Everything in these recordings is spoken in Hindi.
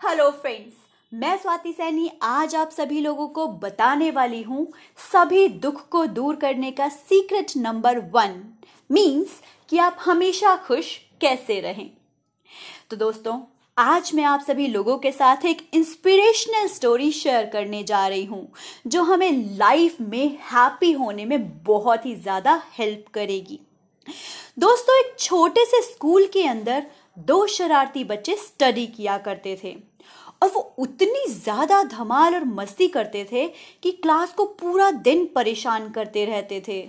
हेलो फ्रेंड्स मैं स्वाति सैनी आज आप सभी लोगों को बताने वाली हूँ सभी दुख को दूर करने का सीक्रेट नंबर वन मींस कि आप हमेशा खुश कैसे रहें। तो दोस्तों, आज मैं आप सभी लोगों के साथ एक इंस्पिरेशनल स्टोरी शेयर करने जा रही हूँ, जो हमें लाइफ में हैप्पी होने में बहुत ही ज़्यादा हेल्प करेगी। दोस्तों, एक छोटे से स्कूल के अंदर दो शरारती बच्चे स्टडी किया करते थे। और वो उतनी ज़्यादा धमाल और मस्ती करते थे कि क्लास को पूरा दिन परेशान करते रहते थे।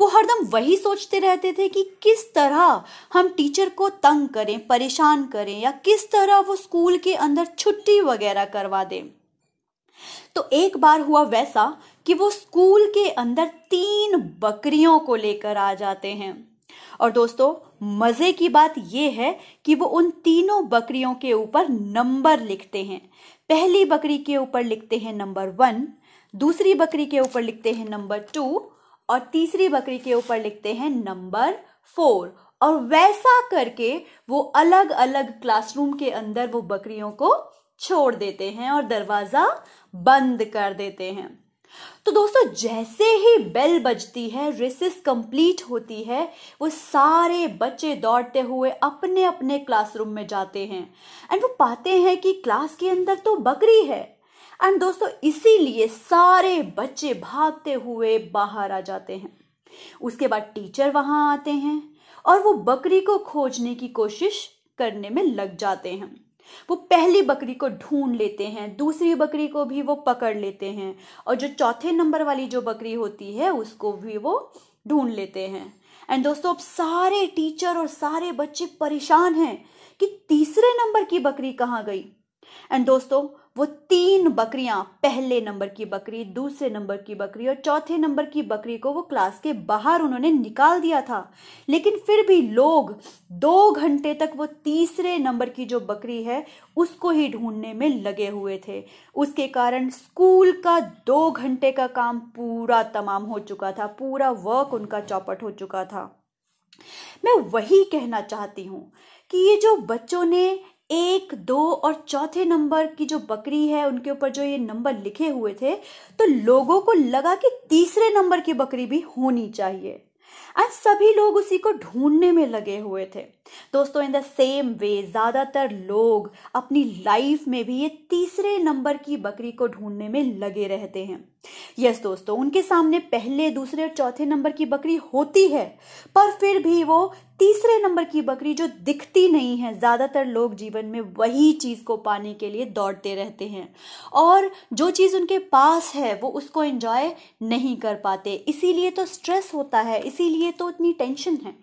वो हरदम वही सोचते रहते थे कि किस तरह हम टीचर को तंग करें, परेशान करें या किस तरह वो स्कूल के अंदर छुट्टी वगैरह करवा दें। तो एक बार हुआ वैसा कि वो स्कूल के अंदर तीन बकरियों को लेकर आ जाते हैं। और दोस्तों, मज़े की बात यह है कि वो उन तीनों बकरियों के ऊपर नंबर लिखते हैं। पहली बकरी के ऊपर लिखते हैं नंबर वन, दूसरी बकरी के ऊपर लिखते हैं नंबर टू, और तीसरी बकरी के ऊपर लिखते हैं नंबर फोर। और वैसा करके वो अलग अलग क्लासरूम के अंदर वो बकरियों को छोड़ देते हैं और दरवाज़ा बंद कर देते हैं। तो दोस्तों, जैसे ही बेल बजती है रिसेस कंप्लीट होती है, वो सारे बच्चे दौड़ते हुए अपने अपने क्लासरूम में जाते हैं। एंड वो पाते हैं कि क्लास के अंदर तो बकरी है। एंड दोस्तों, इसीलिए सारे बच्चे भागते हुए बाहर आ जाते हैं। उसके बाद टीचर वहाँ आते हैं और वो बकरी को खोजने की कोशिश करने में लग जाते हैं। वो पहली बकरी को ढूंढ लेते हैं, दूसरी बकरी को भी वो पकड़ लेते हैं और जो चौथे नंबर वाली जो बकरी होती है, उसको भी वो ढूंढ लेते हैं। एंड दोस्तों, अब सारे टीचर और सारे बच्चे परेशान हैं कि तीसरे नंबर की बकरी कहाँ गई? एंड दोस्तों, वो तीन बकरियाँ, पहले नंबर की बकरी, दूसरे नंबर की बकरी और चौथे नंबर की बकरी को वो क्लास के बाहर उन्होंने निकाल दिया था। लेकिन फिर भी लोग दो घंटे तक वो तीसरे नंबर की जो बकरी है, उसको ही ढूँढने में लगे हुए थे। उसके कारण स्कूल का दो घंटे का काम पूरा तमाम हो चुका था, पूरा वर्क उनका चौपट हो चुका था। मैं वही कहना चाहती हूँ कि ये जो बच्चों ने एक दो और चौथे नंबर की जो बकरी है उनके ऊपर जो ये नंबर लिखे हुए थे तो लोगों को लगा कि तीसरे नंबर की बकरी भी होनी चाहिए। एंड सभी लोग उसी को ढूँढने में लगे हुए थे। दोस्तों इन द सेम वे ज़्यादातर लोग अपनी लाइफ में भी ये तीसरे नंबर की बकरी को ढूँढने में लगे रहते हैं। यस yes, दोस्तों उनके सामने पहले दूसरे और चौथे नंबर की बकरी होती है पर फिर भी वो तीसरे नंबर की बकरी जो दिखती नहीं है, ज़्यादातर लोग जीवन में वही चीज़ को पाने के लिए दौड़ते रहते हैं। और जो चीज़ उनके पास है, वो उसको एंजॉय नहीं कर पाते। इसीलिए तो स्ट्रेस होता है, इसीलिए तो इतनी टेंशन है।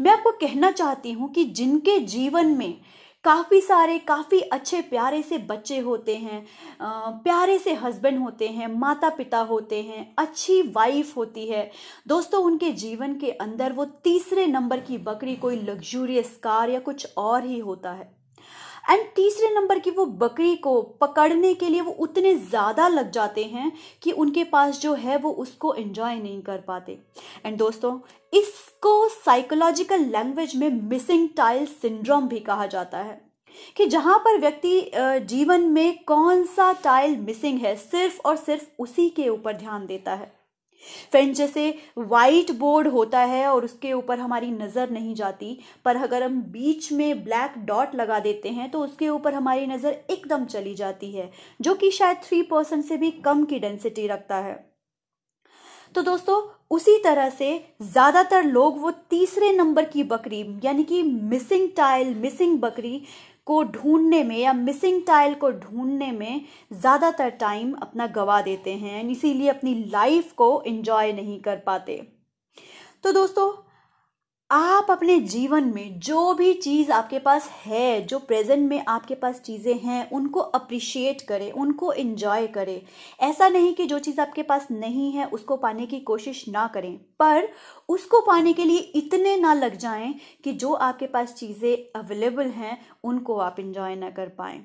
मैं आपको कहना चाहती हूँ कि जिनके जीवन में काफ़ी सारे, काफ़ी अच्छे प्यारे से बच्चे होते हैं प्यारे से हस्बैंड होते हैं माता पिता होते हैं, अच्छी वाइफ होती है। दोस्तों, उनके जीवन के अंदर वो तीसरे नंबर की बकरी कोई लग्जूरियस कार या कुछ और ही होता है। एंड तीसरे नंबर की वो बकरी को पकड़ने के लिए वो उतने ज़्यादा लग जाते हैं कि उनके पास जो है वो उसको एंजॉय नहीं कर पाते। एंड दोस्तों, इसको साइकोलॉजिकल लैंग्वेज में मिसिंग टाइल सिंड्रोम भी कहा जाता है। कि जहाँ पर व्यक्ति जीवन में कौन सा टाइल मिसिंग है, सिर्फ़ और सिर्फ़ उसी के ऊपर ध्यान देता है। फ्रेंड जैसे वाइट बोर्ड होता है और उसके ऊपर हमारी नज़र नहीं जाती, पर अगर हम बीच में ब्लैक डॉट लगा देते हैं तो उसके ऊपर हमारी नज़र एकदम चली जाती है, जो कि शायद थ्री परसेंट से भी कम की डेंसिटी रखता है। तो दोस्तों, उसी तरह से ज़्यादातर लोग वो तीसरे नंबर की बकरी, यानी कि मिसिंग टाइल मिसिंग बकरी को ढूँढने में या मिसिंग टाइल को ढूँढने में ज़्यादातर टाइम अपना गवा देते हैं। इसीलिए अपनी लाइफ को एंजॉय नहीं कर पाते। तो दोस्तों आप अपने जीवन में जो भी चीज़ आपके पास है, जो प्रेजेंट में आपके पास चीज़ें हैं, उनको अप्रिशिएट करें, उनको एंजॉय करें। ऐसा नहीं कि जो चीज़ आपके पास नहीं है, उसको पाने की कोशिश ना करें। पर उसको पाने के लिए इतने ना लग जाएँ कि जो आपके पास चीज़ें अवेलेबल हैं, उनको आप इंजॉय ना कर पाए।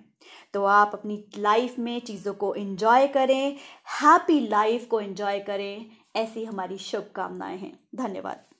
तो आप अपनी लाइफ में चीज़ों को एंजॉय करें हैप्पी लाइफ को एंजॉय करें। ऐसी हमारी शुभकामनाएँ हैं। धन्यवाद।